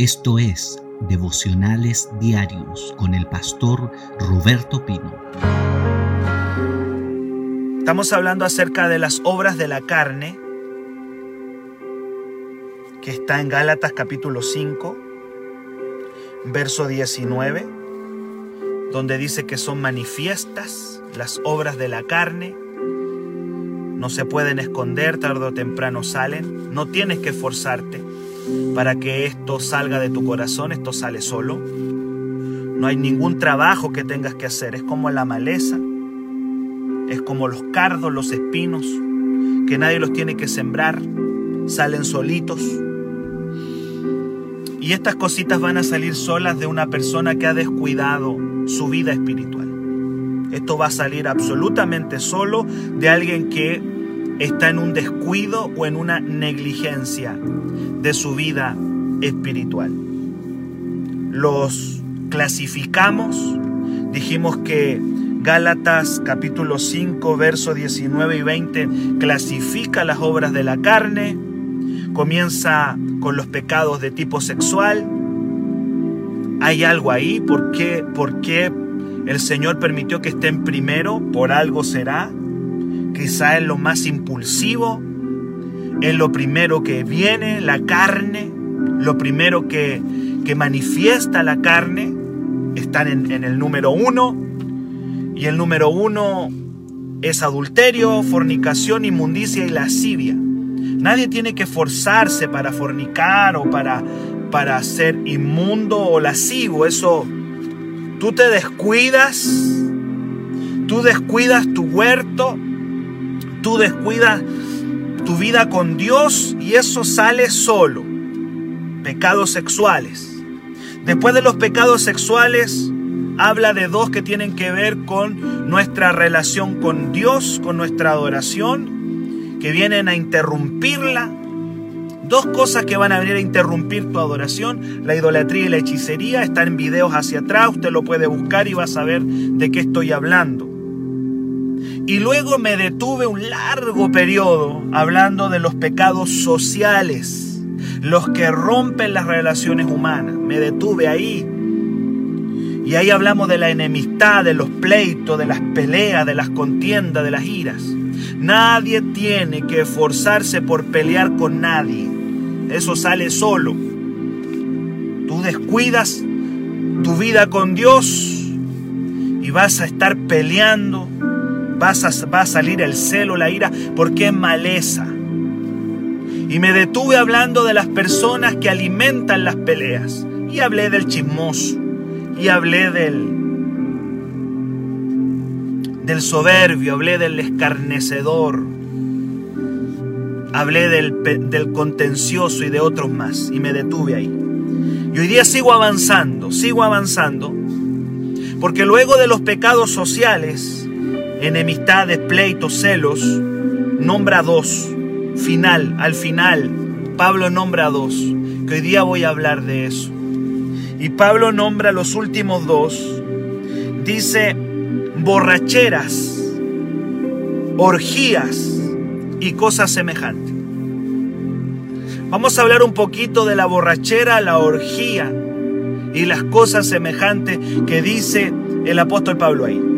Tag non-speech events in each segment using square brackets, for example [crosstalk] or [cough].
Esto es Devocionales Diarios con el pastor Roberto Pino. Estamos hablando acerca de las obras de la carne, que está en Gálatas capítulo 5, verso 19, donde dice que son manifiestas las obras de la carne, no se pueden esconder, tarde o temprano salen, no tienes que esforzarte para que esto salga de tu corazón, esto sale solo. No hay ningún trabajo que tengas que hacer, es como la maleza, es como los cardos, los espinos, que nadie los tiene que sembrar, salen solitos. Y estas cositas van a salir solas de una persona que ha descuidado su vida espiritual. Esto va a salir absolutamente solo de alguien que está en un descuido o en una negligencia de su vida espiritual. Los clasificamos, dijimos que Gálatas capítulo 5, verso 19 y 20 clasifica las obras de la carne, comienza con los pecados de tipo sexual. ¿Hay algo ahí? ¿Por qué, ¿Por qué el Señor permitió que estén primero? Por algo será quizá es lo más impulsivo, es lo primero que viene, la carne, lo primero que, manifiesta la carne, están en, en el número uno, y el número uno es adulterio, fornicación, inmundicia y lascivia. Nadie tiene que forzarse para fornicar o para, para ser inmundo o lascivo. Eso, tú te descuidas, tú descuidas tu huerto, tú descuidas tu vida con Dios y eso sale solo. Pecados sexuales. Después de los pecados sexuales, habla de dos que tienen que ver con nuestra relación con Dios, con nuestra adoración, que vienen a interrumpirla. Dos cosas que van a venir a interrumpir tu adoración, la idolatría y la hechicería, están en videos hacia atrás, usted lo puede buscar y va a saber de qué estoy hablando. Y luego me detuve un largo periodo hablando de los pecados sociales, los que rompen las relaciones humanas. Me detuve ahí. Y ahí hablamos de la enemistad, de los pleitos, de las peleas, de las contiendas, de las iras. Nadie tiene que esforzarse por pelear con nadie. Eso sale solo. Tú descuidas tu vida con Dios y vas a estar peleando va a salir el celo, la ira, porque es maleza. Y me detuve hablando de las personas que alimentan las peleas. Y hablé del chismoso. Y hablé del, del soberbio. Hablé del escarnecedor. Hablé del, del contencioso y de otros más. Y me detuve ahí. Y hoy día sigo avanzando, sigo avanzando. Porque luego de los pecados sociales, enemistades, pleitos, celos, nombra dos. Final, al final, Pablo nombra dos, que hoy día voy a hablar de eso. Y Pablo nombra los últimos dos. Dice borracheras, orgías y cosas semejantes. Vamos a hablar un poquito de la borrachera, la orgía y las cosas semejantes que dice el apóstol Pablo ahí.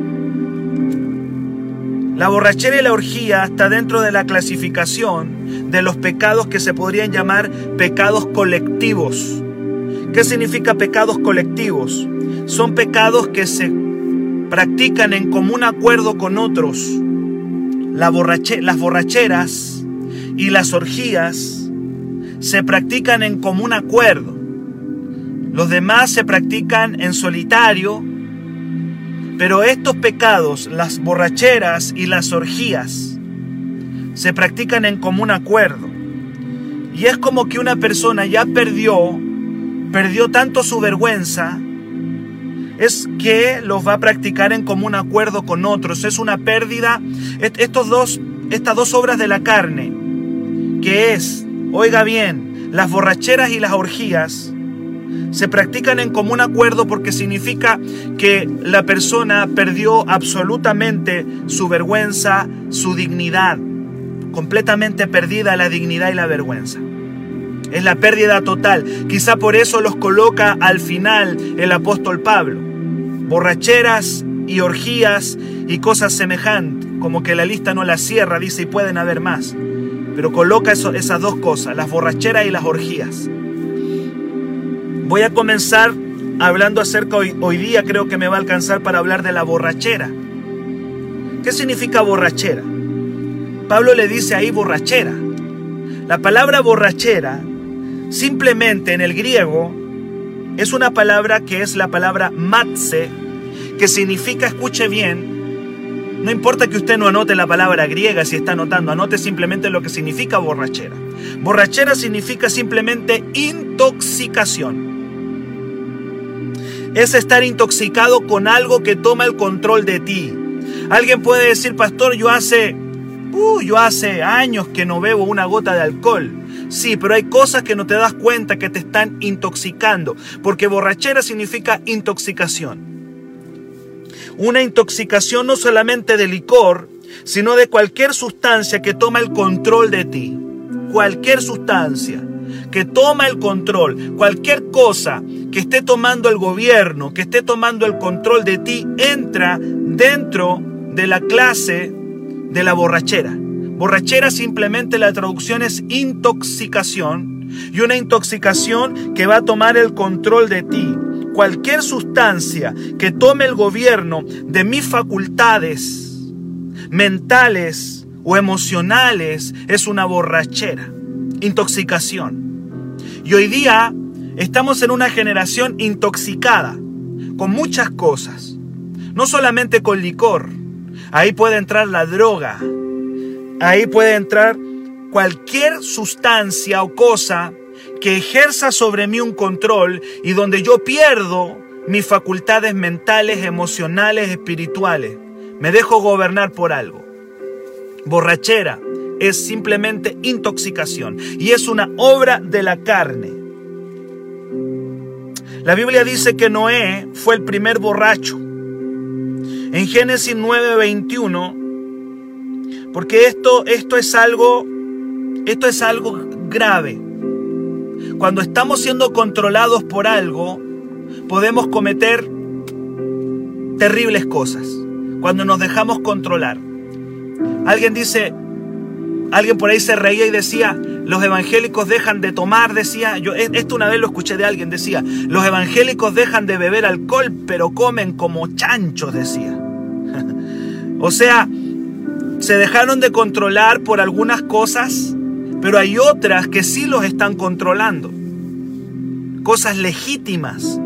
La borrachera y la orgía está dentro de la clasificación de los pecados que se podrían llamar pecados colectivos. ¿Qué significa pecados colectivos? Son pecados que se practican en común acuerdo con otros. las borracheras y las orgías se practican en común acuerdo. Los demás se practican en solitario pero estos pecados, las borracheras y las orgías, se practican en común acuerdo. Y es como que una persona ya perdió, perdió tanto su vergüenza, es que los va a practicar en común acuerdo con otros. Es una pérdida. Estos dos, estas dos obras de la carne, que es, oiga bien, las borracheras y las orgías, se practican en común acuerdo porque significa que la persona perdió absolutamente su vergüenza, su dignidad, completamente perdida la dignidad y la vergüenza. Es la pérdida total. Quizá por eso los coloca al final el apóstol Pablo. Borracheras y orgías y cosas semejantes. Como que la lista no la cierra, dice, y pueden haber más. Pero coloca esas dos cosas, las borracheras y las orgías. Voy a comenzar hablando acerca hoy, día, creo que me va a alcanzar para hablar de la borrachera. ¿Qué significa borrachera? Pablo le dice ahí borrachera. La palabra borrachera simplemente en el griego es una palabra que es la palabra matse, que significa, escuche bien, no importa que usted no anote la palabra griega si está anotando, anote simplemente lo que significa borrachera. Borrachera significa simplemente intoxicación. Es estar intoxicado con algo que toma el control de ti. Alguien puede decir, pastor, yo hace, uh, yo hace años que no bebo una gota de alcohol. Sí, pero hay cosas que no te das cuenta que te están intoxicando, porque borrachera significa intoxicación. Una intoxicación no solamente de licor, sino de cualquier sustancia que toma el control de ti. Cualquier sustancia que toma el control, cualquier cosa que esté tomando el gobierno, que esté tomando el control de ti, entra dentro de la clase de la borrachera. Borrachera simplemente la traducción es intoxicación y una intoxicación que va a tomar el control de ti. Cualquier sustancia que tome el gobierno de mis facultades mentales o emocionales es una borrachera, intoxicación. Y hoy día estamos en una generación intoxicada con muchas cosas, no solamente con licor, Ahí puede entrar la droga. Ahí puede entrar cualquier sustancia o cosa que ejerza sobre mí un control y donde yo pierdo mis facultades mentales, emocionales, espirituales. Me dejo gobernar por algo. Borrachera es simplemente intoxicación y es una obra de la carne. La Biblia dice que Noé fue el primer borracho. En Génesis 9:21, porque esto, esto es algo, esto es algo grave. Cuando estamos siendo controlados por algo, podemos cometer terribles cosas. Cuando nos dejamos controlar. Alguien dice, alguien por ahí se reía y decía, los evangélicos dejan de tomar, decía, yo e, esto una vez lo escuché de alguien, decía, los evangélicos dejan de beber alcohol, pero comen como chanchos, decía. [laughs] o sea, se dejaron de controlar por algunas cosas, pero hay otras que sí los están controlando. Cosas legítimas,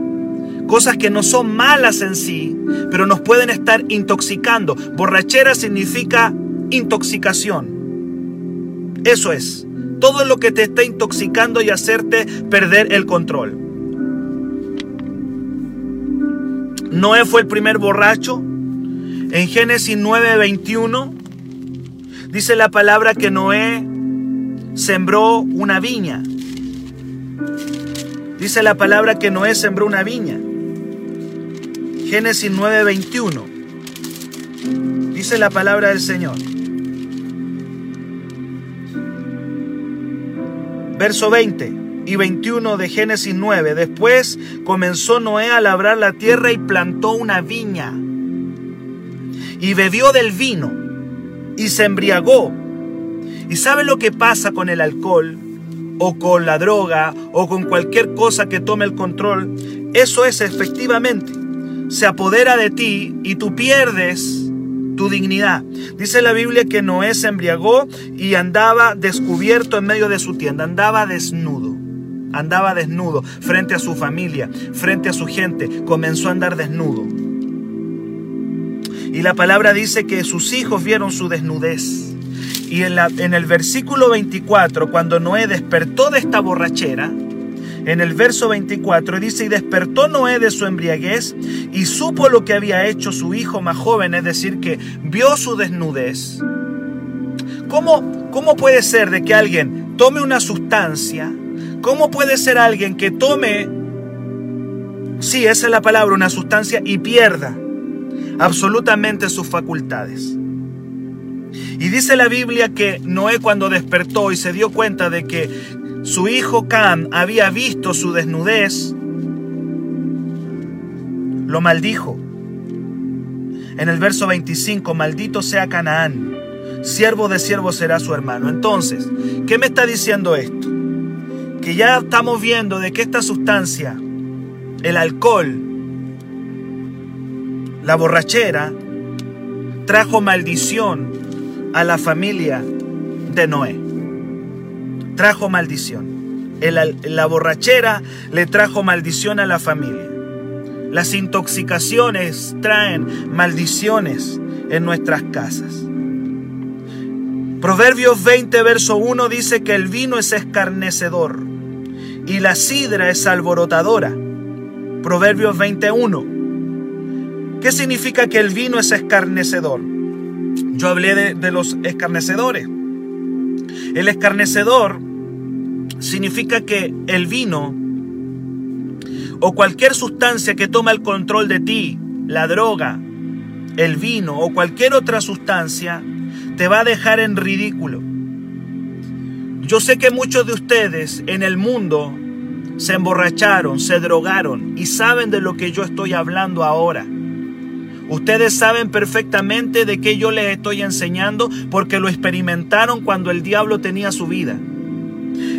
cosas que no son malas en sí, pero nos pueden estar intoxicando. Borrachera significa intoxicación. Eso es todo lo que te está intoxicando y hacerte perder el control. Noé fue el primer borracho. En Génesis 9:21 dice la palabra que Noé sembró una viña. Dice la palabra que Noé sembró una viña. Génesis 9:21. Dice la palabra del Señor. Verso 20 y 21 de Génesis 9. Después comenzó Noé a labrar la tierra y plantó una viña. Y bebió del vino y se embriagó. ¿Y sabe lo que pasa con el alcohol? o con la droga o con cualquier cosa que tome el control, eso es efectivamente, se apodera de ti y tú pierdes tu dignidad. Dice la Biblia que Noé se embriagó y andaba descubierto en medio de su tienda, andaba desnudo. Andaba desnudo frente a su familia, frente a su gente, comenzó a andar desnudo. Y la palabra dice que sus hijos vieron su desnudez. Y en, el versículo 24, cuando Noé despertó de esta borrachera, en el verso 24 dice, y despertó Noé de su embriaguez y supo lo que había hecho su hijo más joven, es decir, que vio su desnudez. ¿Cómo, cómo puede ser de que alguien tome una sustancia? ¿Cómo puede ser alguien que tome, sí, esa es la palabra, una sustancia y pierda absolutamente sus facultades? Y dice la Biblia que Noé cuando despertó y se dio cuenta de que su hijo Cam había visto su desnudez, lo maldijo. En el verso 25, maldito sea Canaán, siervo de siervo será su hermano. Entonces, ¿qué me está diciendo esto? Que ya estamos viendo de que esta sustancia, el alcohol, la borrachera, trajo maldición a la familia de Noé. Trajo maldición. la borrachera le trajo maldición a la familia. Las intoxicaciones traen maldiciones en nuestras casas. Proverbios 20, verso 1 dice que el vino es escarnecedor y la sidra es alborotadora. Proverbios 21. ¿Qué significa que el vino es escarnecedor? Yo hablé de, de los escarnecedores. El escarnecedor significa que el vino o cualquier sustancia que toma el control de ti, la droga, el vino o cualquier otra sustancia, te va a dejar en ridículo. Yo sé que muchos de ustedes en el mundo se emborracharon, se drogaron y saben de lo que yo estoy hablando ahora. Ustedes saben perfectamente de qué yo les estoy enseñando porque lo experimentaron cuando el diablo tenía su vida.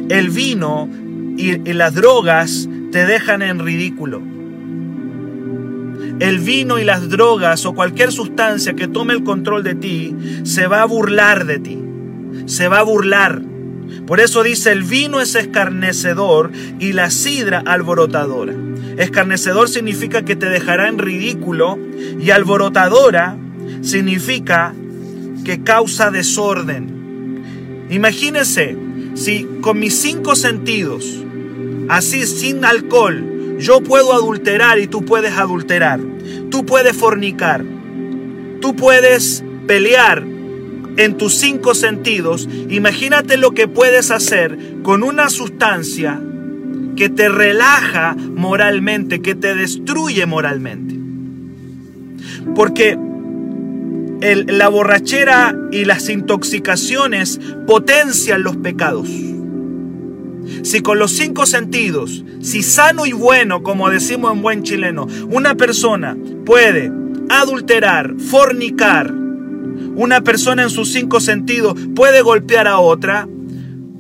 El vino y, las drogas te dejan en ridículo. El vino y las drogas o cualquier sustancia que tome el control de ti se va a burlar de ti. Se va a burlar. Por eso dice, el vino es escarnecedor y la sidra alborotadora. Escarnecedor significa que te dejará en ridículo y alborotadora significa que causa desorden. Imagínese si con mis cinco sentidos Así, sin alcohol, yo puedo adulterar y tú puedes adulterar. Tú puedes fornicar. Tú puedes pelear en tus cinco sentidos. Imagínate lo que puedes hacer con una sustancia que te relaja moralmente, que te destruye moralmente. Porque la borrachera y las intoxicaciones potencian los pecados. Si con los cinco sentidos, si sano y bueno, como decimos en buen chileno, una persona puede adulterar, fornicar, una persona en sus cinco sentidos puede golpear a otra,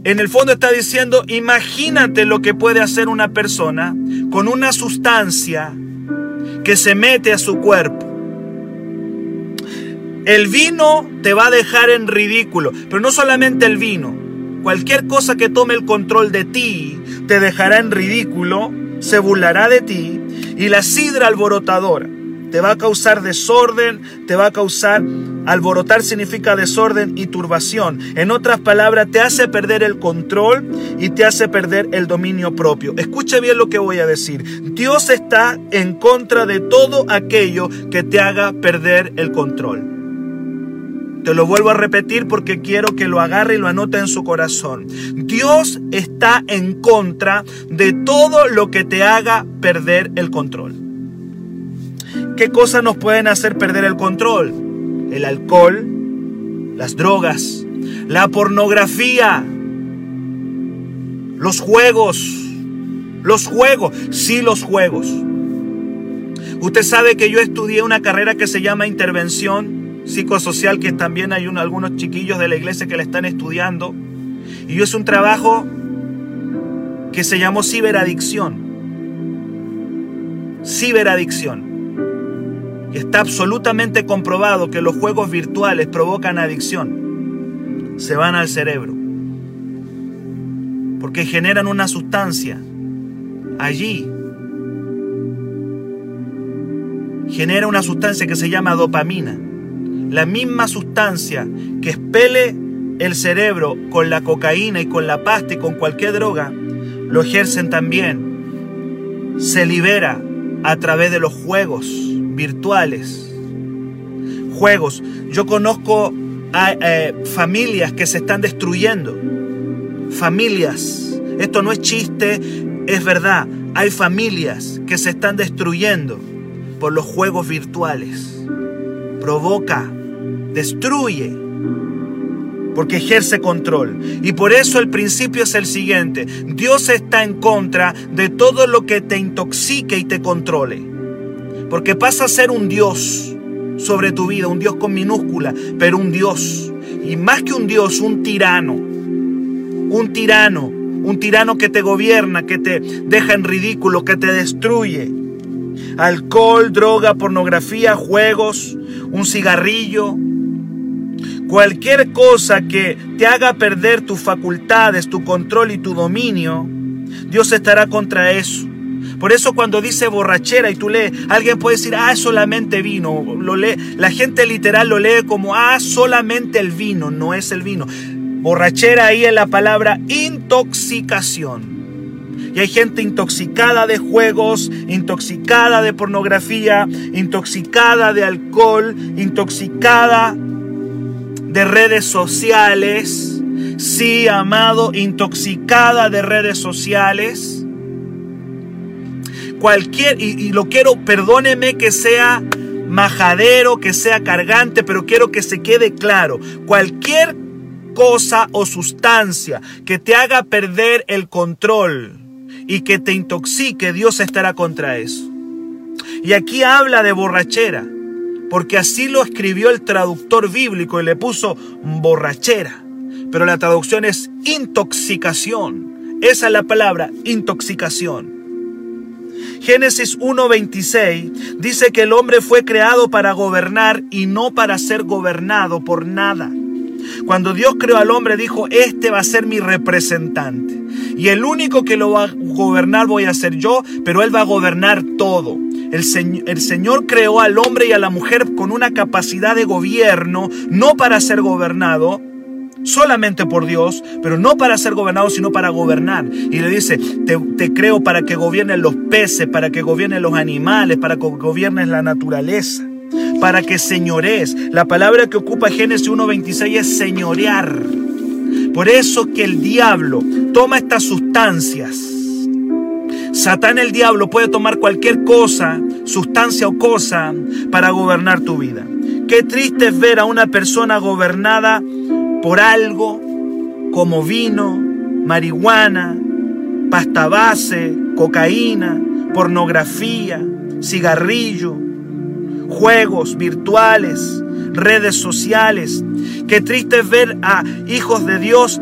en el fondo está diciendo, imagínate lo que puede hacer una persona con una sustancia que se mete a su cuerpo. El vino te va a dejar en ridículo, pero no solamente el vino, Cualquier cosa que tome el control de ti te dejará en ridículo, se burlará de ti y la sidra alborotadora te va a causar desorden, te va a causar alborotar significa desorden y turbación. En otras palabras, te hace perder el control y te hace perder el dominio propio. Escuche bien lo que voy a decir. Dios está en contra de todo aquello que te haga perder el control. Te lo vuelvo a repetir porque quiero que lo agarre y lo anote en su corazón. Dios está en contra de todo lo que te haga perder el control. ¿Qué cosas nos pueden hacer perder el control? El alcohol, las drogas, la pornografía, los juegos, los juegos, sí los juegos. Usted sabe que yo estudié una carrera que se llama intervención psicosocial que también hay algunos chiquillos de la iglesia que le están estudiando. Y es un trabajo que se llamó ciberadicción. Ciberadicción. Está absolutamente comprobado que los juegos virtuales provocan adicción. Se van al cerebro. Porque generan una sustancia allí. Genera una sustancia que se llama dopamina la misma sustancia que expele el cerebro con la cocaína y con la pasta y con cualquier droga, lo ejercen también. Se libera a través de los juegos virtuales. Juegos. Yo conozco eh, familias que se están destruyendo. Familias. Esto no es chiste, es verdad. Hay familias que se están destruyendo por los juegos virtuales. Provoca destruye, porque ejerce control. Y por eso el principio es el siguiente. Dios está en contra de todo lo que te intoxique y te controle. Porque pasa a ser un Dios sobre tu vida, un Dios con minúscula, pero un Dios. Y más que un Dios, un tirano. Un tirano. Un tirano que te gobierna, que te deja en ridículo, que te destruye. Alcohol, droga, pornografía, juegos, un cigarrillo, Cualquier cosa que te haga perder tus facultades, tu control y tu dominio, Dios estará contra eso. Por eso cuando dice borrachera y tú lees, alguien puede decir, ah, solamente vino. Lo lee, la gente literal lo lee como, ah, solamente el vino, no es el vino. Borrachera ahí es la palabra intoxicación. Y hay gente intoxicada de juegos, intoxicada de pornografía, intoxicada de alcohol, intoxicada de redes sociales. Sí, amado, intoxicada de redes sociales. Cualquier, y, lo quiero, perdóneme que sea majadero, que sea cargante, pero quiero que se quede claro. Cualquier cosa o sustancia que te haga perder el control y que te intoxique, Dios estará contra eso. Y aquí habla de borrachera porque así lo escribió el traductor bíblico y le puso borrachera. Pero la traducción es intoxicación. Esa es la palabra, intoxicación. Génesis 1.26 dice que el hombre fue creado para gobernar y no para ser gobernado por nada. Cuando Dios creó al hombre dijo, este va a ser mi representante. Y el único que lo va a gobernar voy a ser yo, pero él va a gobernar todo. El, Señor creó al hombre y a la mujer con una capacidad de gobierno, no para ser gobernado, solamente por Dios, pero no para ser gobernado, sino para gobernar. Y le dice, te, te, creo para que gobiernen los peces, para que gobiernen los animales, para que gobiernes la naturaleza, para que señores. La palabra que ocupa Génesis 1.26 es señorear. Por eso que el diablo toma estas sustancias Satán el diablo puede tomar cualquier cosa, sustancia o cosa para gobernar tu vida. Qué triste es ver a una persona gobernada por algo como vino, marihuana, pasta base, cocaína, pornografía, cigarrillo, juegos virtuales, redes sociales. Qué triste es ver a hijos de Dios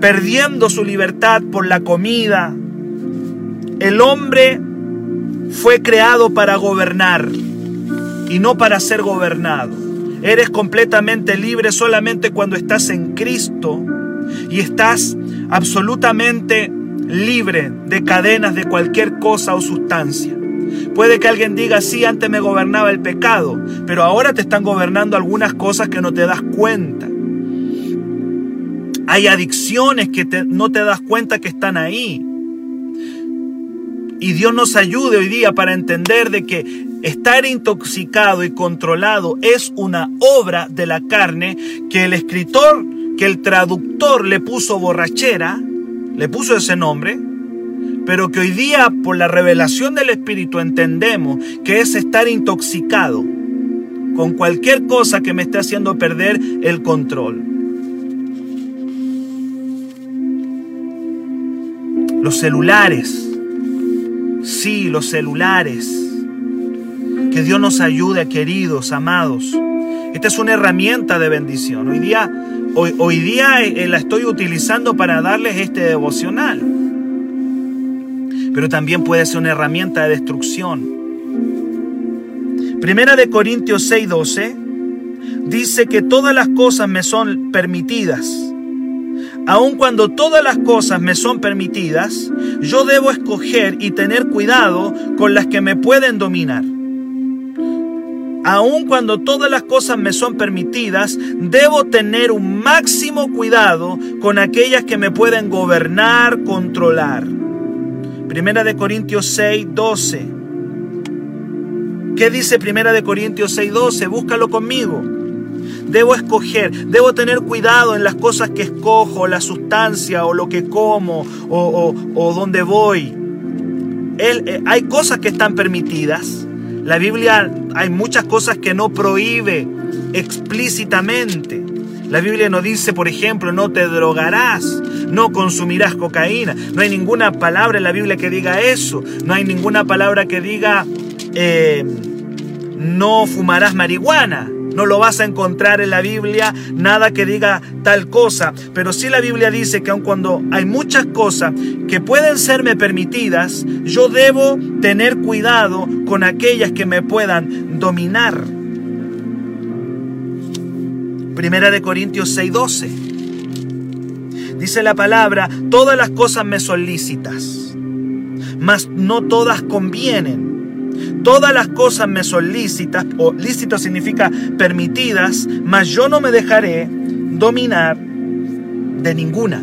perdiendo su libertad por la comida, el hombre fue creado para gobernar y no para ser gobernado. Eres completamente libre solamente cuando estás en Cristo y estás absolutamente libre de cadenas de cualquier cosa o sustancia. Puede que alguien diga, sí, antes me gobernaba el pecado, pero ahora te están gobernando algunas cosas que no te das cuenta. Hay adicciones que no te das cuenta que están ahí. Y Dios nos ayude hoy día para entender de que estar intoxicado y controlado es una obra de la carne que el escritor, que el traductor le puso borrachera, le puso ese nombre, pero que hoy día por la revelación del Espíritu entendemos que es estar intoxicado con cualquier cosa que me esté haciendo perder el control. Los celulares Sí, los celulares. Que Dios nos ayude, queridos, amados. Esta es una herramienta de bendición. Hoy día, hoy, hoy día eh, la estoy utilizando para darles este devocional. Pero también puede ser una herramienta de destrucción. Primera de Corintios 6:12 dice que todas las cosas me son permitidas Aun cuando todas las cosas me son permitidas, yo debo escoger y tener cuidado con las que me pueden dominar. Aun cuando todas las cosas me son permitidas, debo tener un máximo cuidado con aquellas que me pueden gobernar, controlar. Primera de Corintios 6, 12. ¿Qué dice Primera de Corintios 6, 12? Búscalo conmigo. Debo escoger, debo tener cuidado en las cosas que escojo, la sustancia o lo que como o, o, donde voy. Eh, hay cosas que están permitidas. La Biblia hay muchas cosas que no prohíbe explícitamente. La Biblia no dice, por ejemplo, no te drogarás, no consumirás cocaína. No hay ninguna palabra en la Biblia que diga eso. No hay ninguna palabra que diga, eh, no fumarás marihuana. No lo vas a encontrar en la Biblia nada que diga tal cosa. Pero sí la Biblia dice que aun cuando hay muchas cosas que pueden serme permitidas, yo debo tener cuidado con aquellas que me puedan dominar. Primera de Corintios 6:12. Dice la palabra, todas las cosas me son lícitas, mas no todas convienen. Todas las cosas me son lícitas, o lícito significa permitidas, mas yo no me dejaré dominar de ninguna.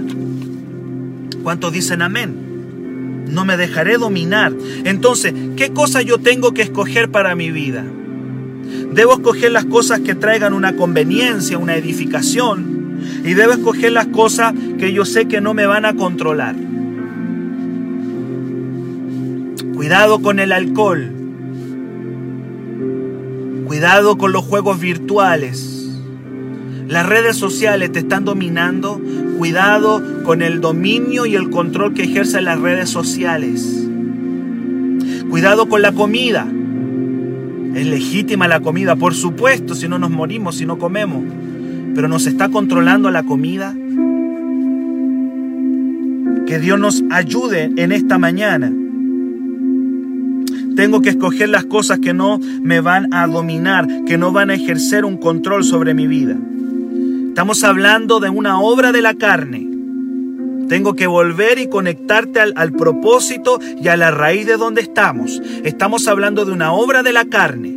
¿Cuántos dicen amén? No me dejaré dominar. Entonces, ¿qué cosa yo tengo que escoger para mi vida? Debo escoger las cosas que traigan una conveniencia, una edificación. Y debo escoger las cosas que yo sé que no me van a controlar. Cuidado con el alcohol. Cuidado con los juegos virtuales. Las redes sociales te están dominando. Cuidado con el dominio y el control que ejercen las redes sociales. Cuidado con la comida. Es legítima la comida, por supuesto, si no nos morimos, si no comemos. Pero nos está controlando la comida. Que Dios nos ayude en esta mañana. Tengo que escoger las cosas que no me van a dominar, que no van a ejercer un control sobre mi vida. Estamos hablando de una obra de la carne. Tengo que volver y conectarte al, propósito y a la raíz de donde estamos. Estamos hablando de una obra de la carne,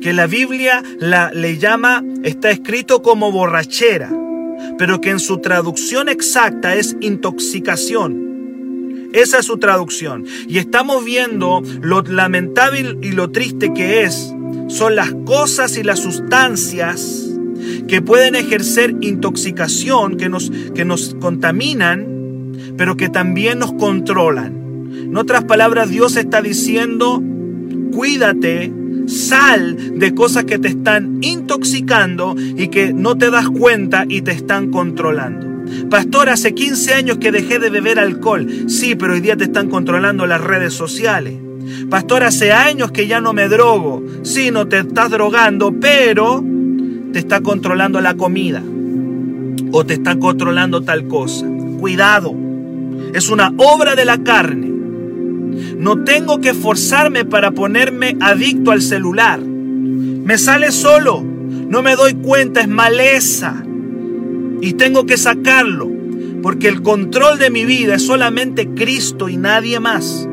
que la Biblia la, le llama, está escrito como borrachera, pero que en su traducción exacta es intoxicación. Esa es su traducción. Y estamos viendo lo lamentable y lo triste que es. Son las cosas y las sustancias que pueden ejercer intoxicación, que nos, que nos contaminan, pero que también nos controlan. En otras palabras, Dios está diciendo, cuídate, sal de cosas que te están intoxicando y que no te das cuenta y te están controlando. Pastor, hace 15 años que dejé de beber alcohol. Sí, pero hoy día te están controlando las redes sociales. Pastor, hace años que ya no me drogo. Sí, no te estás drogando, pero te está controlando la comida. O te está controlando tal cosa. Cuidado. Es una obra de la carne. No tengo que forzarme para ponerme adicto al celular. Me sale solo. No me doy cuenta, es maleza. Y tengo que sacarlo, porque el control de mi vida es solamente Cristo y nadie más.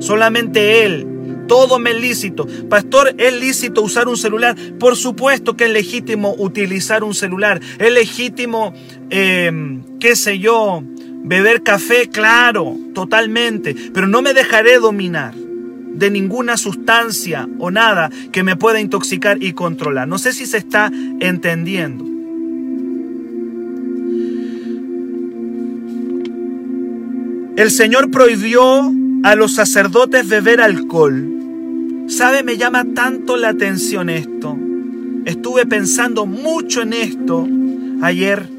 Solamente Él. Todo me es lícito. Pastor, ¿es lícito usar un celular? Por supuesto que es legítimo utilizar un celular. Es legítimo, em, qué sé yo, beber café, claro, totalmente. Pero no me dejaré dominar de ninguna sustancia o nada que me pueda intoxicar y controlar. No sé si se está entendiendo. El Señor prohibió a los sacerdotes beber alcohol. ¿Sabe? Me llama tanto la atención esto. Estuve pensando mucho en esto ayer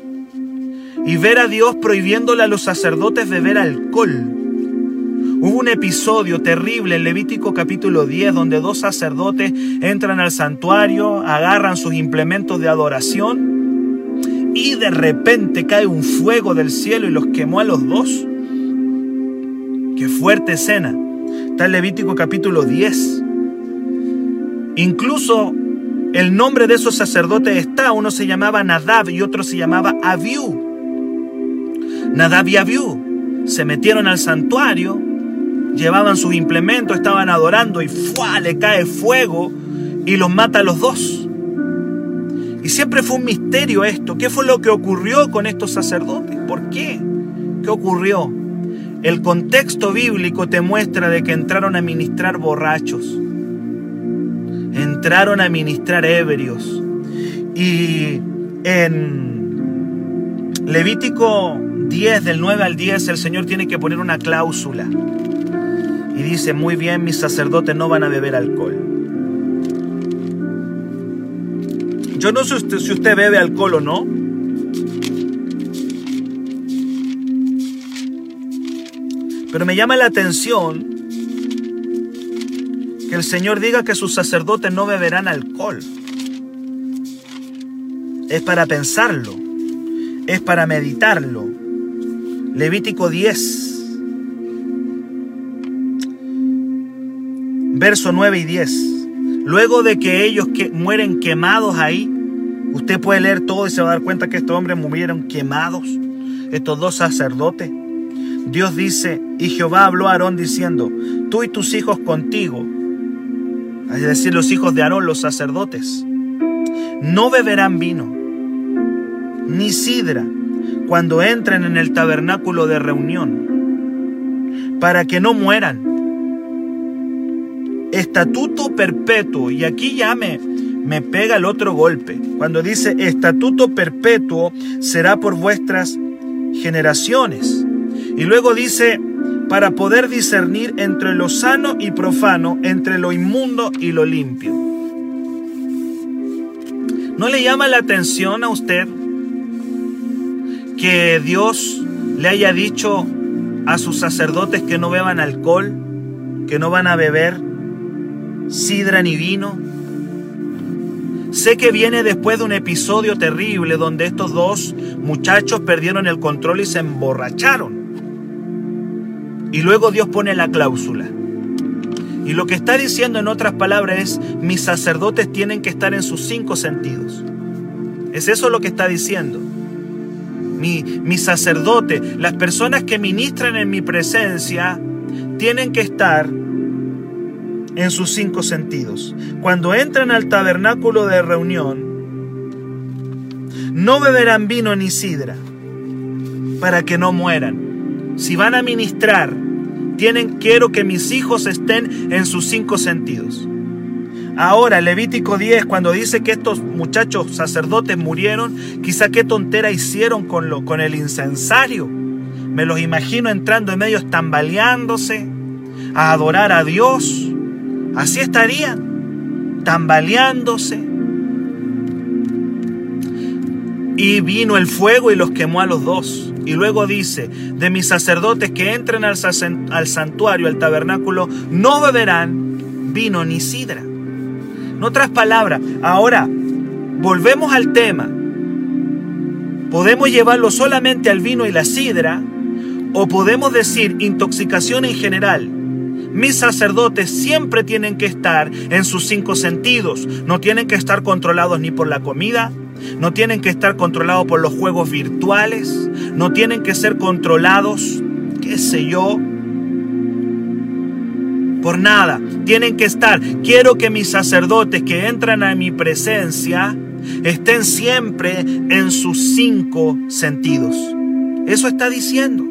y ver a Dios prohibiéndole a los sacerdotes beber alcohol. Hubo un episodio terrible en Levítico capítulo 10 donde dos sacerdotes entran al santuario, agarran sus implementos de adoración y de repente cae un fuego del cielo y los quemó a los dos. Qué fuerte escena. Está en Levítico capítulo 10. Incluso el nombre de esos sacerdotes está. Uno se llamaba Nadab y otro se llamaba Abiú. Nadab y Abiú se metieron al santuario, llevaban sus implementos, estaban adorando y ¡fua! le cae fuego y los mata a los dos. Y siempre fue un misterio esto. ¿Qué fue lo que ocurrió con estos sacerdotes? ¿Por qué? ¿Qué ocurrió? El contexto bíblico te muestra de que entraron a ministrar borrachos, entraron a ministrar ebrios. Y en Levítico 10, del 9 al 10, el Señor tiene que poner una cláusula. Y dice, muy bien, mis sacerdotes no van a beber alcohol. Yo no sé usted, si usted bebe alcohol o no. Pero me llama la atención que el Señor diga que sus sacerdotes no beberán alcohol. Es para pensarlo, es para meditarlo, Levítico 10, verso 9 y 10. Luego de que ellos que mueren quemados ahí, usted puede leer todo y se va a dar cuenta que estos hombres murieron quemados, estos dos sacerdotes. Dios dice, y Jehová habló a Aarón diciendo, tú y tus hijos contigo, es decir, los hijos de Aarón, los sacerdotes, no beberán vino, ni sidra, cuando entren en el tabernáculo de reunión, para que no mueran estatuto perpetuo. Y aquí ya me, me pega el otro golpe. Cuando dice estatuto perpetuo será por vuestras generaciones. Y luego dice, para poder discernir entre lo sano y profano, entre lo inmundo y lo limpio. ¿No le llama la atención a usted que Dios le haya dicho a sus sacerdotes que no beban alcohol, que no van a beber sidra ni vino. Sé que viene después de un episodio terrible donde estos dos muchachos perdieron el control y se emborracharon. Y luego Dios pone la cláusula. Y lo que está diciendo en otras palabras es, mis sacerdotes tienen que estar en sus cinco sentidos. Es eso lo que está diciendo. Mi, mi sacerdote, las personas que ministran en mi presencia, tienen que estar en sus cinco sentidos. Cuando entran al tabernáculo de reunión, no beberán vino ni sidra para que no mueran. Si van a ministrar, tienen quiero que mis hijos estén en sus cinco sentidos. Ahora, Levítico 10, cuando dice que estos muchachos sacerdotes murieron, quizá qué tontera hicieron con, lo, con el incensario. Me los imagino entrando en medio tambaleándose a adorar a Dios Así estarían, tambaleándose. Y vino el fuego y los quemó a los dos. Y luego dice, de mis sacerdotes que entren al, al santuario, al tabernáculo, no beberán vino ni sidra. En otras palabras, ahora volvemos al tema. Podemos llevarlo solamente al vino y la sidra, o podemos decir intoxicación en general, mis sacerdotes siempre tienen que estar en sus cinco sentidos. No tienen que estar controlados ni por la comida, no tienen que estar controlados por los juegos virtuales, no tienen que ser controlados, qué sé yo, por nada. Tienen que estar. Quiero que mis sacerdotes que entran a mi presencia estén siempre en sus cinco sentidos. Eso está diciendo.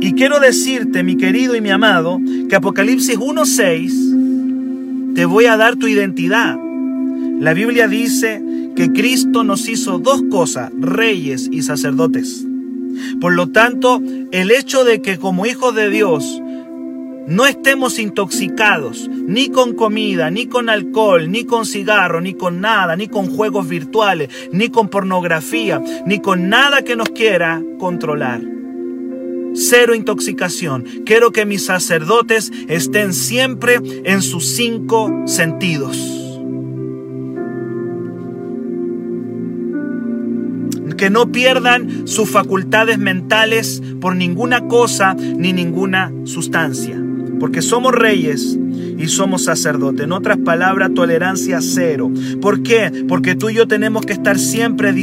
Y quiero decirte, mi querido y mi amado, que Apocalipsis 1.6 te voy a dar tu identidad. La Biblia dice que Cristo nos hizo dos cosas, reyes y sacerdotes. Por lo tanto, el hecho de que como hijos de Dios no estemos intoxicados ni con comida, ni con alcohol, ni con cigarro, ni con nada, ni con juegos virtuales, ni con pornografía, ni con nada que nos quiera controlar cero intoxicación. Quiero que mis sacerdotes estén siempre en sus cinco sentidos. Que no pierdan sus facultades mentales por ninguna cosa ni ninguna sustancia. Porque somos reyes y somos sacerdotes. En otras palabras, tolerancia cero. ¿Por qué? Porque tú y yo tenemos que estar siempre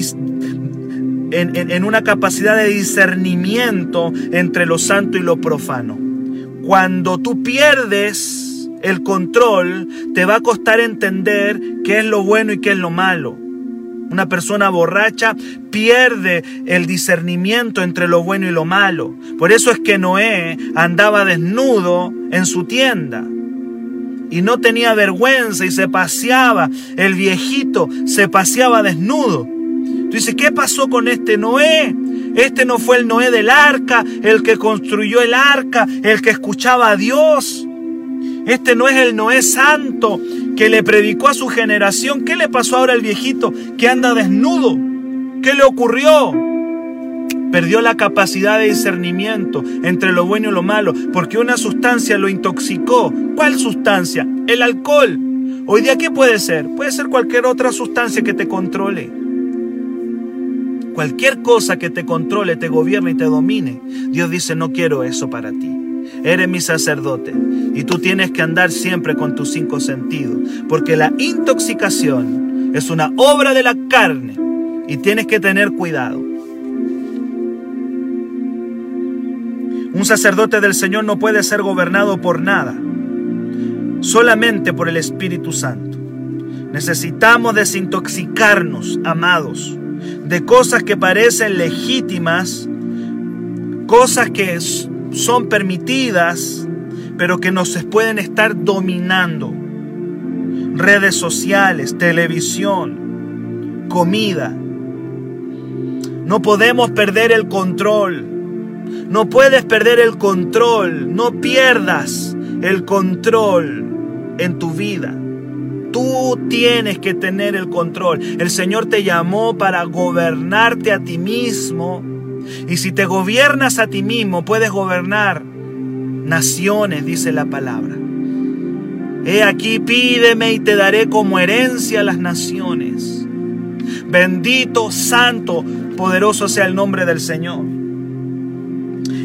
en, una capacidad de discernimiento entre lo santo y lo profano. Cuando tú pierdes el control, te va a costar entender qué es lo bueno y qué es lo malo. Una persona borracha pierde el discernimiento entre lo bueno y lo malo. Por eso es que Noé andaba desnudo en su tienda y no tenía vergüenza y se paseaba. El viejito se paseaba desnudo. Tú dices, ¿qué pasó con este Noé? Este no fue el Noé del arca, el que construyó el arca, el que escuchaba a Dios. Este no es el Noé santo que le predicó a su generación. ¿Qué le pasó ahora al viejito que anda desnudo? ¿Qué le ocurrió? Perdió la capacidad de discernimiento entre lo bueno y lo malo, porque una sustancia lo intoxicó. ¿Cuál sustancia? El alcohol. Hoy día, ¿qué puede ser? Puede ser cualquier otra sustancia que te controle. Cualquier cosa que te controle, te gobierne y te domine. Dios dice, no quiero eso para ti. Eres mi sacerdote y tú tienes que andar siempre con tus cinco sentidos, porque la intoxicación es una obra de la carne y tienes que tener cuidado. Un sacerdote del Señor no puede ser gobernado por nada, solamente por el Espíritu Santo. Necesitamos desintoxicarnos, amados, de cosas que parecen legítimas, cosas que son permitidas, pero que nos pueden estar dominando. Redes sociales, televisión, comida. No podemos perder el control. No puedes perder el control. No pierdas el control en tu vida. Tú tienes que tener el control. El Señor te llamó para gobernarte a ti mismo. Y si te gobiernas a ti mismo, puedes gobernar naciones, dice la palabra. He aquí, pídeme y te daré como herencia las naciones. Bendito, santo, poderoso sea el nombre del Señor.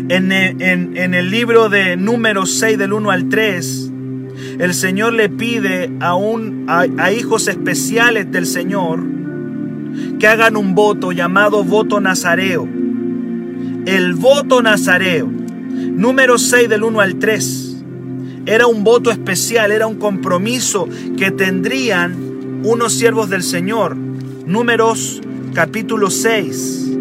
En, el libro de números 6 del 1 al 3, el Señor le pide a, un, a, hijos especiales del Señor que hagan un voto llamado voto nazareo. El voto nazareo, número 6 del 1 al 3, era un voto especial, era un compromiso que tendrían unos siervos del Señor. Números capítulo 6.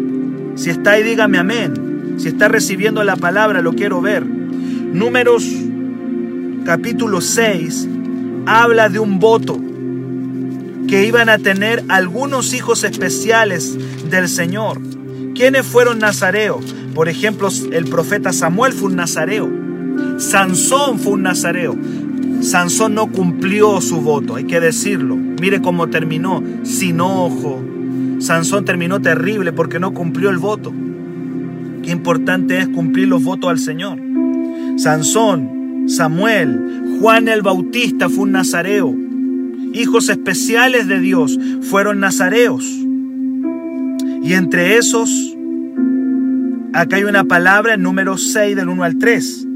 Si está ahí, dígame amén. Si está recibiendo la palabra, lo quiero ver. Números capítulo 6 habla de un voto que iban a tener algunos hijos especiales del Señor. ¿Quiénes fueron nazareos? Por ejemplo, el profeta Samuel fue un nazareo. Sansón fue un nazareo. Sansón no cumplió su voto, hay que decirlo. Mire cómo terminó, sin ojo. Sansón terminó terrible porque no cumplió el voto. Qué importante es cumplir los votos al Señor. Sansón, Samuel, Juan el Bautista fue un nazareo. Hijos especiales de Dios fueron nazareos. Y entre esos, acá hay una palabra en número 6 del 1 al 3.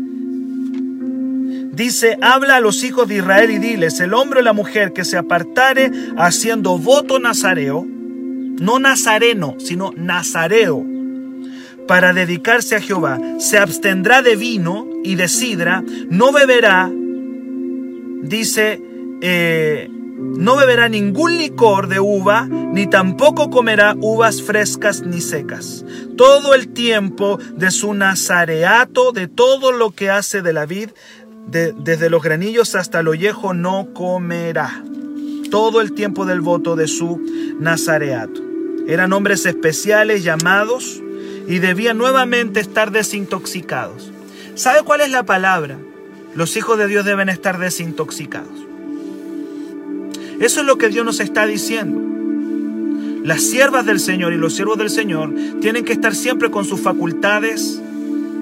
Dice, habla a los hijos de Israel y diles, el hombre o la mujer que se apartare haciendo voto nazareo, no nazareno, sino nazareo, para dedicarse a Jehová, se abstendrá de vino y de sidra, no beberá, dice, eh, no beberá ningún licor de uva, ni tampoco comerá uvas frescas ni secas. Todo el tiempo de su nazareato, de todo lo que hace de la vid, desde los granillos hasta el ollejo, no comerá. Todo el tiempo del voto de su nazareato. Eran hombres especiales llamados y debían nuevamente estar desintoxicados. ¿Sabe cuál es la palabra? Los hijos de Dios deben estar desintoxicados. Eso es lo que Dios nos está diciendo. Las siervas del Señor y los siervos del Señor tienen que estar siempre con sus facultades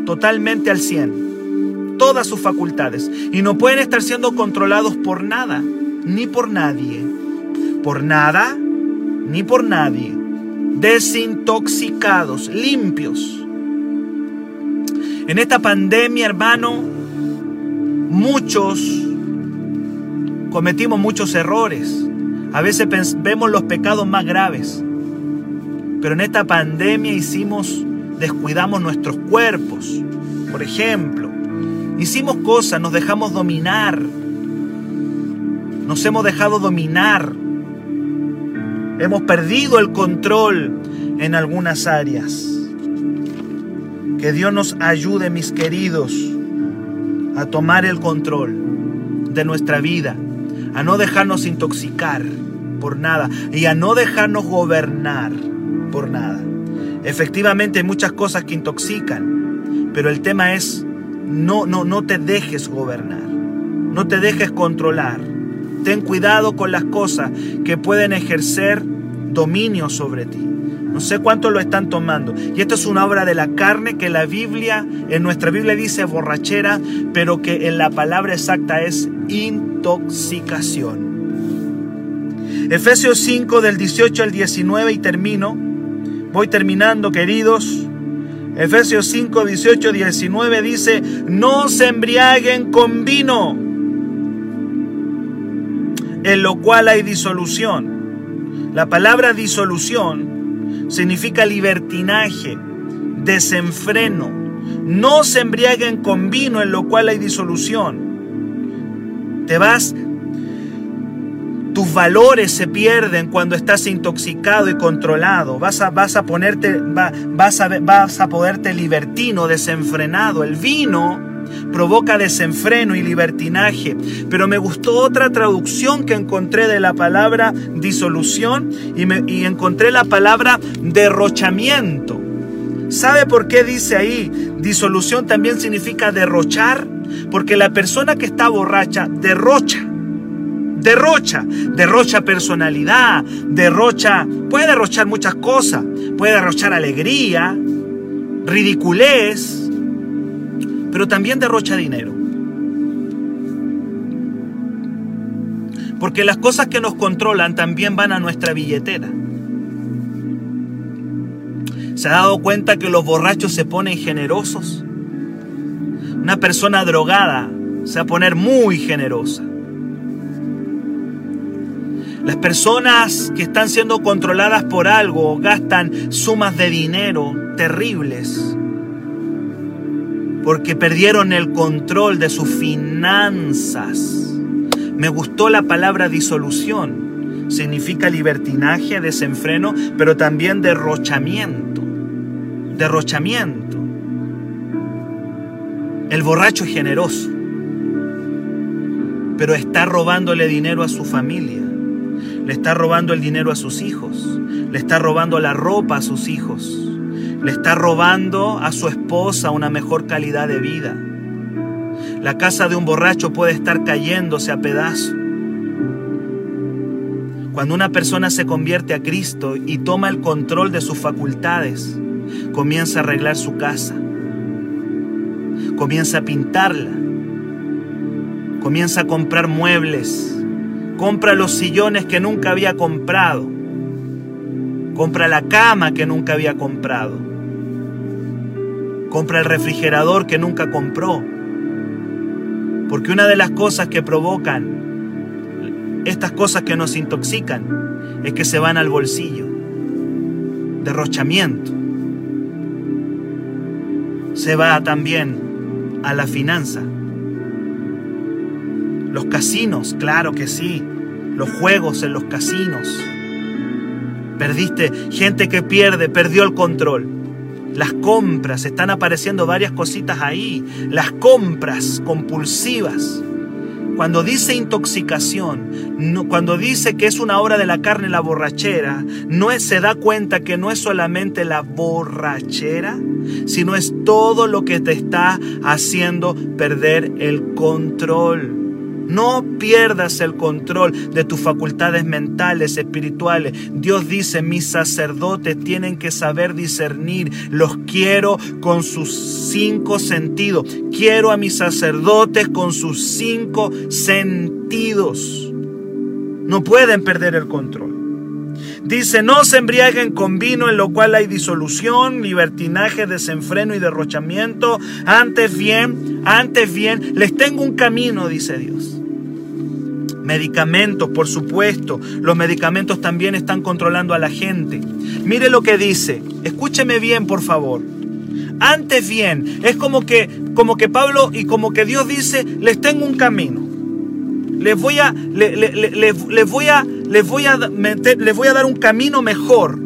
totalmente al 100. Todas sus facultades. Y no pueden estar siendo controlados por nada, ni por nadie. Por nada, ni por nadie desintoxicados, limpios. En esta pandemia, hermano, muchos cometimos muchos errores. A veces vemos los pecados más graves. Pero en esta pandemia hicimos, descuidamos nuestros cuerpos. Por ejemplo, hicimos cosas, nos dejamos dominar. Nos hemos dejado dominar Hemos perdido el control en algunas áreas. Que Dios nos ayude, mis queridos, a tomar el control de nuestra vida, a no dejarnos intoxicar por nada y a no dejarnos gobernar por nada. Efectivamente hay muchas cosas que intoxican, pero el tema es no no no te dejes gobernar. No te dejes controlar. Ten cuidado con las cosas que pueden ejercer dominio sobre ti. No sé cuánto lo están tomando. Y esto es una obra de la carne que la Biblia, en nuestra Biblia dice borrachera, pero que en la palabra exacta es intoxicación. Efesios 5 del 18 al 19 y termino. Voy terminando, queridos. Efesios 5, 18, 19 dice, no se embriaguen con vino, en lo cual hay disolución. La palabra disolución significa libertinaje, desenfreno. No se embriaguen con vino, en lo cual hay disolución. Te vas tus valores se pierden cuando estás intoxicado y controlado. Vas a, vas a ponerte, vas, a, vas a poderte libertino, desenfrenado. El vino provoca desenfreno y libertinaje. Pero me gustó otra traducción que encontré de la palabra disolución y, encontré la palabra derrochamiento. ¿Sabe por qué dice ahí disolución también significa derrochar? Porque la persona que está borracha derrocha derrocha, derrocha personalidad, derrocha, puede derrochar muchas cosas, puede derrochar alegría, ridiculez, pero también derrocha dinero. Porque las cosas que nos controlan también van a nuestra billetera. ¿Se ha dado cuenta que los borrachos se ponen generosos? Una persona drogada se va a poner muy generosa. Las personas que están siendo controladas por algo gastan sumas de dinero terribles porque perdieron el control de sus finanzas. Me gustó la palabra disolución. Significa libertinaje, desenfreno, pero también derrochamiento. Derrochamiento. El borracho es generoso, pero está robándole dinero a su familia le está robando el dinero a sus hijos, le está robando la ropa a sus hijos, le está robando a su esposa una mejor calidad de vida. La casa de un borracho puede estar cayéndose a pedazos. Cuando una persona se convierte a Cristo y toma el control de sus facultades, comienza a arreglar su casa, comienza a pintarla, comienza a comprar muebles, Compra los sillones que nunca había comprado. Compra la cama que nunca había comprado. Compra el refrigerador que nunca compró. Porque una de las cosas que provocan estas cosas que nos intoxican es que se van al bolsillo. Derrochamiento. Se va también a la finanza. Los casinos, claro que sí. Los juegos en los casinos. Perdiste gente que pierde, perdió el control. Las compras, están apareciendo varias cositas ahí. Las compras compulsivas. Cuando dice intoxicación, cuando dice que es una obra de la carne la borrachera, no se da cuenta que no es solamente la borrachera, sino es todo lo que te está haciendo perder el control. No pierdas el control de tus facultades mentales, espirituales. Dios dice, mis sacerdotes tienen que saber discernir. Los quiero con sus cinco sentidos. Quiero a mis sacerdotes con sus cinco sentidos. No pueden perder el control. Dice, no se embriaguen con vino en lo cual hay disolución, libertinaje, desenfreno y derrochamiento. Antes bien, antes bien, les tengo un camino, dice Dios. Medicamentos, por supuesto. Los medicamentos también están controlando a la gente. Mire lo que dice. Escúcheme bien, por favor. Antes bien, es como que, como que Pablo y como que Dios dice, les tengo un camino. Les voy a, les, voy a, les voy a les voy a dar un camino mejor.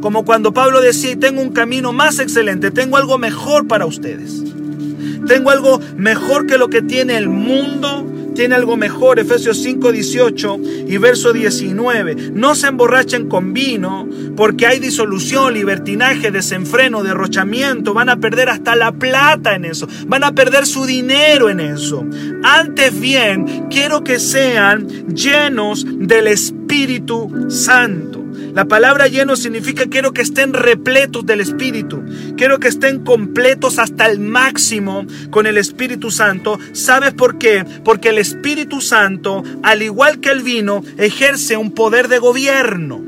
Como cuando Pablo decía, tengo un camino más excelente, tengo algo mejor para ustedes. Tengo algo mejor que lo que tiene el mundo, tiene algo mejor, Efesios 5, 18 y verso 19. No se emborrachen con vino, porque hay disolución, libertinaje, desenfreno, derrochamiento. Van a perder hasta la plata en eso. Van a perder su dinero en eso. Antes bien, quiero que sean llenos del Espíritu Santo. La palabra lleno significa quiero que estén repletos del Espíritu. Quiero que estén completos hasta el máximo con el Espíritu Santo. ¿Sabes por qué? Porque el Espíritu Santo, al igual que el vino, ejerce un poder de gobierno.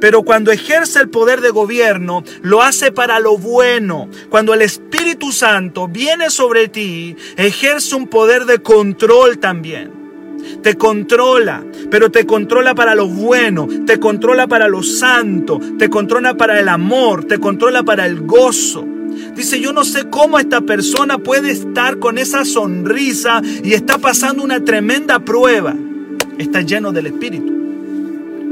Pero cuando ejerce el poder de gobierno, lo hace para lo bueno. Cuando el Espíritu Santo viene sobre ti, ejerce un poder de control también te controla, pero te controla para lo bueno, te controla para lo santo, te controla para el amor, te controla para el gozo. Dice, yo no sé cómo esta persona puede estar con esa sonrisa y está pasando una tremenda prueba. Está lleno del Espíritu.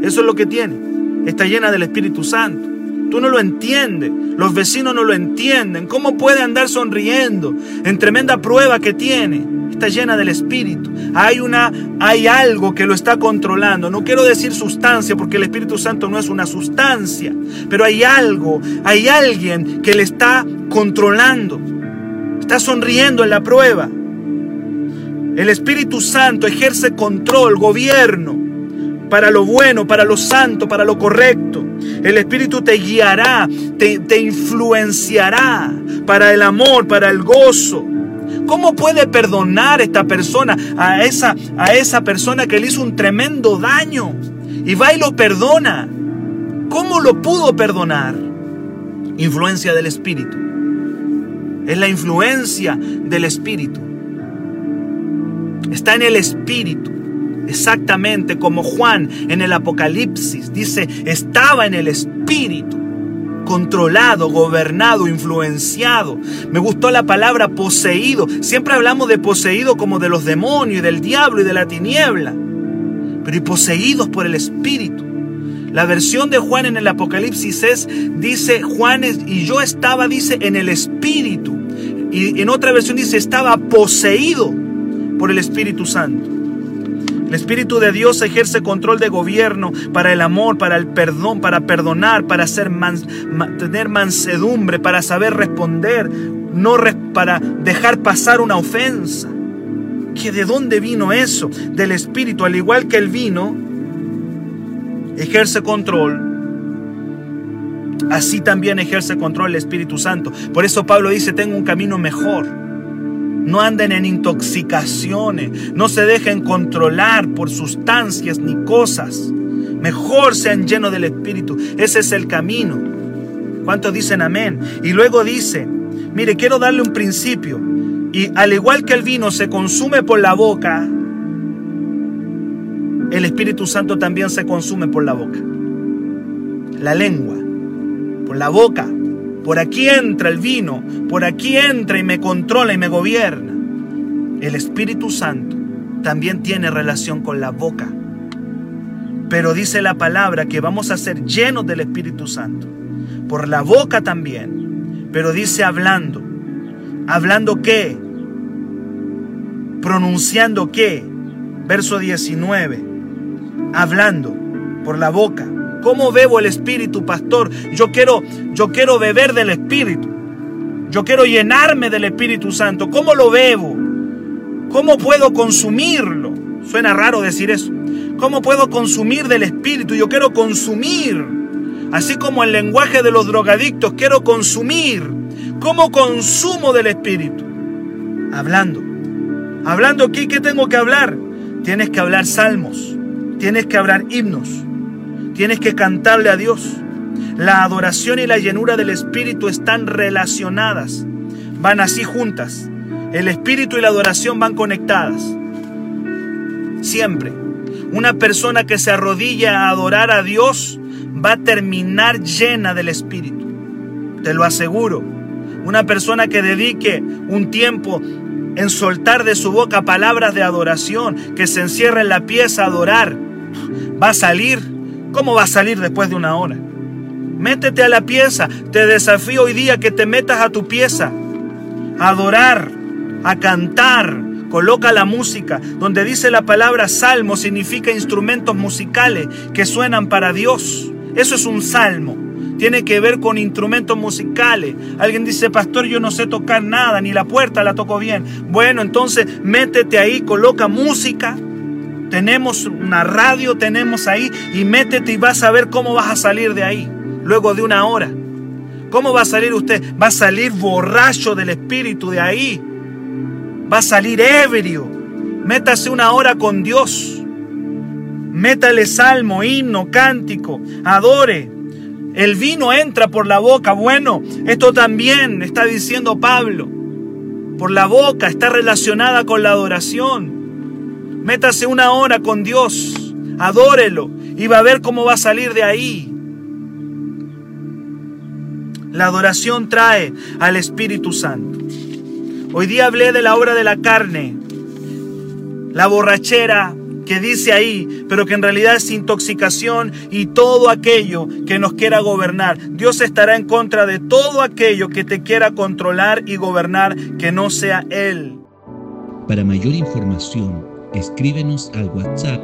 Eso es lo que tiene está llena del Espíritu Santo. Tú no lo entiendes, los vecinos no lo entienden. ¿Cómo puede andar sonriendo en tremenda prueba que tiene? Está llena del Espíritu. Hay una, hay algo que lo está controlando. No quiero decir sustancia porque el Espíritu Santo no es una sustancia, pero hay algo, hay alguien que le está controlando. Está sonriendo en la prueba. El Espíritu Santo ejerce control, gobierno para lo bueno, para lo santo, para lo correcto. El Espíritu te guiará, te, influenciará para el amor, para el gozo. ¿Cómo puede perdonar esta persona a esa, a esa persona que le hizo un tremendo daño? Y va y lo perdona. ¿Cómo lo pudo perdonar? Influencia del Espíritu. Es la influencia del Espíritu. Está en el Espíritu. Exactamente como Juan en el Apocalipsis dice, estaba en el Espíritu, controlado, gobernado, influenciado. Me gustó la palabra poseído. Siempre hablamos de poseído como de los demonios y del diablo y de la tiniebla, pero y poseídos por el Espíritu. La versión de Juan en el Apocalipsis es, dice Juan, y yo estaba, dice, en el Espíritu. Y en otra versión dice, estaba poseído por el Espíritu Santo. El Espíritu de Dios ejerce control de gobierno para el amor, para el perdón, para perdonar, para hacer tener mansedumbre, para saber responder, no para dejar pasar una ofensa. ¿Que de dónde vino eso? Del Espíritu, al igual que el vino ejerce control, así también ejerce control el Espíritu Santo. Por eso Pablo dice, tengo un camino mejor no anden en intoxicaciones, no se dejen controlar por sustancias ni cosas. Mejor sean llenos del Espíritu. Ese es el camino. ¿Cuántos dicen amén? Y luego dice, mire, quiero darle un principio. Y al igual que el vino se consume por la boca, el Espíritu Santo también se consume por la boca. La lengua, por la boca, por aquí entra el vino, por aquí entra y me controla y me gobierna. El Espíritu Santo también tiene relación con la boca. Pero dice la palabra que vamos a ser llenos del Espíritu Santo. Por la boca también. Pero dice hablando. ¿Hablando qué? Pronunciando qué? Verso 19. Hablando por la boca. ¿Cómo bebo el Espíritu, pastor? Yo quiero, yo quiero beber del Espíritu. Yo quiero llenarme del Espíritu Santo. ¿Cómo lo bebo? ¿Cómo puedo consumirlo? Suena raro decir eso. ¿Cómo puedo consumir del Espíritu? Yo quiero consumir. Así como el lenguaje de los drogadictos, quiero consumir. ¿Cómo consumo del Espíritu? Hablando. Hablando aquí, ¿qué tengo que hablar? Tienes que hablar salmos. Tienes que hablar himnos Tienes que cantarle a Dios. La adoración y la llenura del Espíritu están relacionadas. Van así juntas. El Espíritu y la adoración van conectadas. Siempre. Una persona que se arrodilla a adorar a Dios va a terminar llena del Espíritu. Te lo aseguro. Una persona que dedique un tiempo en soltar de su boca palabras de adoración, que se encierra en la pieza a adorar, va a salir ¿Cómo va a salir después de una hora? Métete a la pieza. Te desafío hoy día que te metas a tu pieza. A adorar, a cantar. Coloca la música. Donde dice la palabra salmo significa instrumentos musicales que suenan para Dios. Eso es un salmo. Tiene que ver con instrumentos musicales. Alguien dice, pastor, yo no sé tocar nada, ni la puerta la toco bien. Bueno, entonces métete ahí, coloca música tenemos una radio, tenemos ahí y métete y vas a ver cómo vas a salir de ahí luego de una hora. ¿Cómo va a salir usted? Va a salir borracho del espíritu de ahí. Va a salir ebrio. Métase una hora con Dios. Métale salmo, himno, cántico. Adore. El vino entra por la boca. Bueno, esto también está diciendo Pablo. Por la boca está relacionada con la adoración. Métase una hora con Dios. Adórelo. Y va a ver cómo va a salir de ahí. La adoración trae al Espíritu Santo. Hoy día hablé de la obra de la carne, la borrachera que dice ahí, pero que en realidad es intoxicación y todo aquello que nos quiera gobernar. Dios estará en contra de todo aquello que te quiera controlar y gobernar que no sea Él. Para mayor información, escríbenos al WhatsApp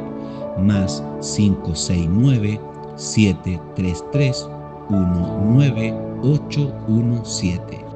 más 569 733 19 817.